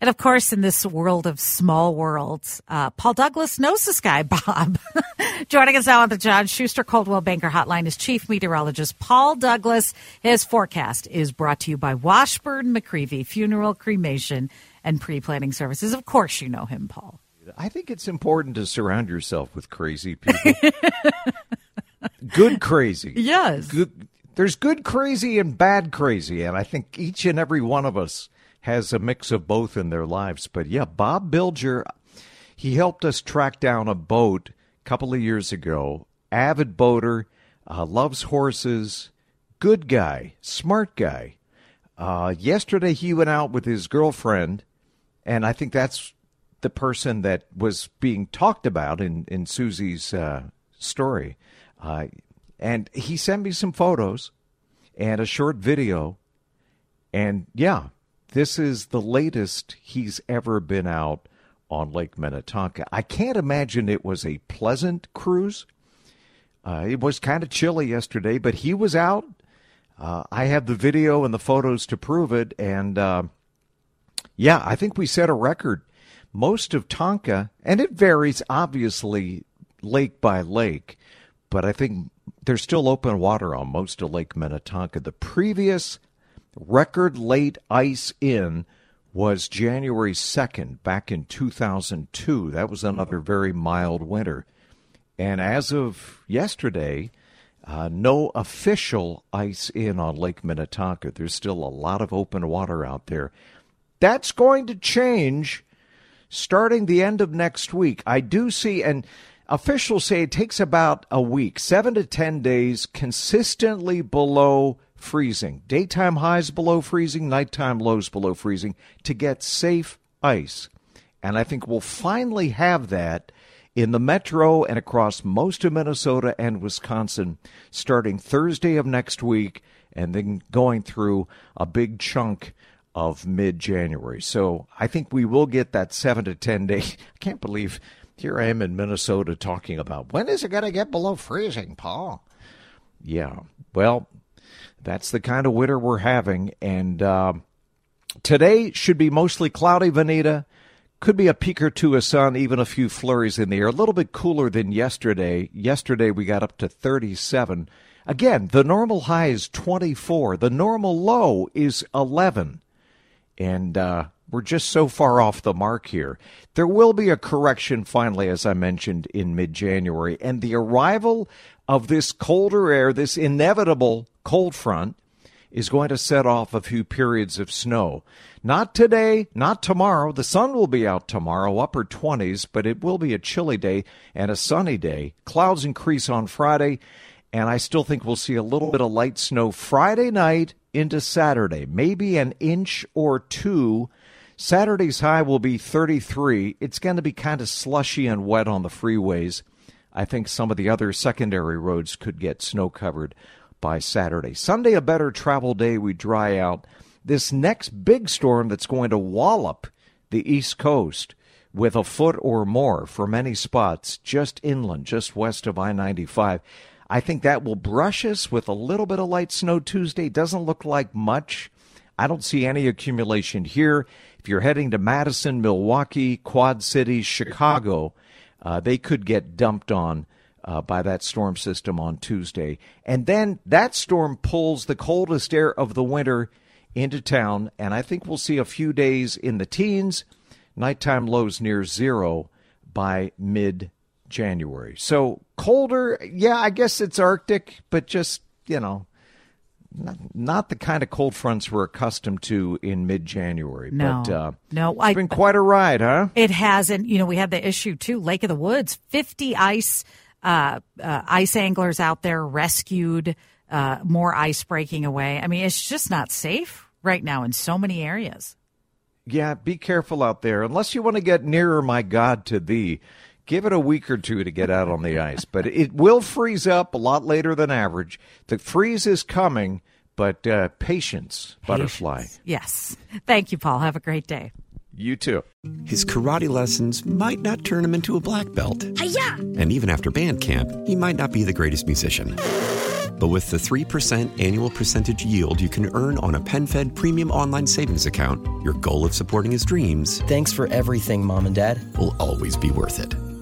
And of course, in this world of small worlds, uh, Paul Douglas knows this guy, Bob. Joining us now on the John Schuster Coldwell Banker Hotline is Chief Meteorologist Paul Douglas. His forecast is brought to you by Washburn McReavy Funeral, Cremation, and Pre-Planning Services. Of course, you know him, Paul. I think it's important to surround yourself with crazy people. good crazy. Yes. Good, there's good crazy and bad crazy, and I think each and every one of us has a mix of both in their lives. But yeah, Bob Bilger, he helped us track down a boat a couple of years ago. Avid boater, uh, loves horses, good guy, smart guy. Uh, yesterday he went out with his girlfriend, and I think that's the person that was being talked about in in Susie's uh, story. And he sent me some photos and a short video, and yeah, this is the latest he's ever been out on Lake Minnetonka. I can't imagine it was a pleasant cruise. Uh, it was kind of chilly yesterday, but he was out. Uh, I have the video and the photos to prove it, and uh, yeah, I think we set a record. Most of Tonka, and it varies obviously lake by lake, but I think there's still open water on most of Lake Minnetonka. The previous record late ice in was January 2nd back in 2002. That was another very mild winter. And as of yesterday, uh, no official ice in on Lake Minnetonka. There's still a lot of open water out there. That's going to change starting the end of next week. I do see, and officials say it takes about a week, seven to 10 days, consistently below freezing. Daytime highs below freezing, nighttime lows below freezing to get safe ice. And I think we'll finally have that in the metro and across most of Minnesota and Wisconsin starting Thursday of next week and then going through a big chunk of mid January. So I think we will get that seven to 10 days. I can't believe here I am in Minnesota talking about when is it going to get below freezing, Paul? Yeah. Well, that's the kind of winter we're having. And uh, today should be mostly cloudy, Vineeta. Could be a peek or two of sun, even a few flurries in the air. A little bit cooler than yesterday. Yesterday we got up to 37. Again, the normal high is 24. The normal low is 11. And uh, we're just so far off the mark here. There will be a correction finally, as I mentioned, in mid January. And the arrival of this colder air, this inevitable cold front, is going to set off a few periods of snow. Not today, not tomorrow. The sun will be out tomorrow, upper 20s, but it will be a chilly day and a sunny day. Clouds increase on Friday, and I still think we'll see a little bit of light snow Friday night into Saturday, maybe an inch or two. Saturday's high will be 33. It's going to be kind of slushy and wet on the freeways. I think some of the other secondary roads could get snow covered by Saturday. Sunday, a better travel day. We dry out. This next big storm that's going to wallop the East Coast with a foot or more for many spots just inland, just west of I 95. I think that will brush us with a little bit of light snow Tuesday. Doesn't look like much. I don't see any accumulation here. If you're heading to Madison, Milwaukee, Quad Cities, Chicago, uh, they could get dumped on uh, by that storm system on Tuesday. And then that storm pulls the coldest air of the winter into town, and I think we'll see a few days in the teens, nighttime lows near zero by mid January. So colder, yeah, I guess it's Arctic, but just, you know, not, not the kind of cold fronts we're accustomed to in mid January. No, but, uh, no, it's been quite a ride, huh? It has, and you know, we had the issue too. Lake of the Woods, fifty ice uh, uh, ice anglers out there rescued, uh, more ice breaking away. I mean, it's just not safe right now in so many areas. Yeah, be careful out there. Unless you want to get nearer my God to thee, give it a week or two to get out on the ice. But it will freeze up a lot later than average. The freeze is coming, but uh, patience, butterfly. Yes. Thank you, Paul. Have a great day. You too. His karate lessons might not turn him into a black belt. Hi-ya! And even after band camp, he might not be the greatest musician. But with the 3% annual percentage yield you can earn on a PenFed premium online savings account, your goal of supporting his dreams Thanks for everything, Mom and Dad. will always be worth it.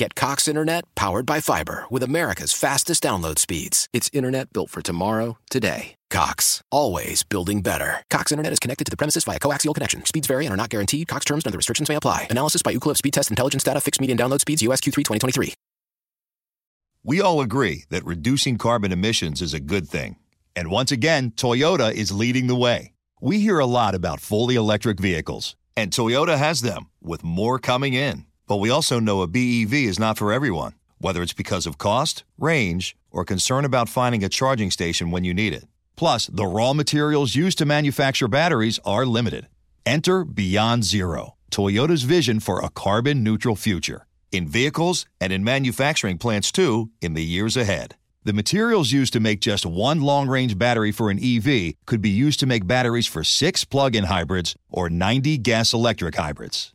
Get Cox Internet powered by fiber with America's fastest download speeds. It's internet built for tomorrow, today. Cox, always building better. Cox Internet is connected to the premises via coaxial connection. Speeds vary and are not guaranteed. Cox terms and other restrictions may apply. Analysis by Ookla Speed Test Intelligence Data. Fixed median download speeds. US Q3 2023. We all agree that reducing carbon emissions is a good thing. And once again, Toyota is leading the way. We hear a lot about fully electric vehicles, and Toyota has them, with more coming in. But we also know a BEV is not for everyone, whether it's because of cost, range, or concern about finding a charging station when you need it. Plus, the raw materials used to manufacture batteries are limited. Enter Beyond Zero, Toyota's vision for a carbon neutral future. In vehicles and in manufacturing plants too, in the years ahead. The materials used to make just one long range battery for an EV could be used to make batteries for six plug in hybrids or 90 gas electric hybrids.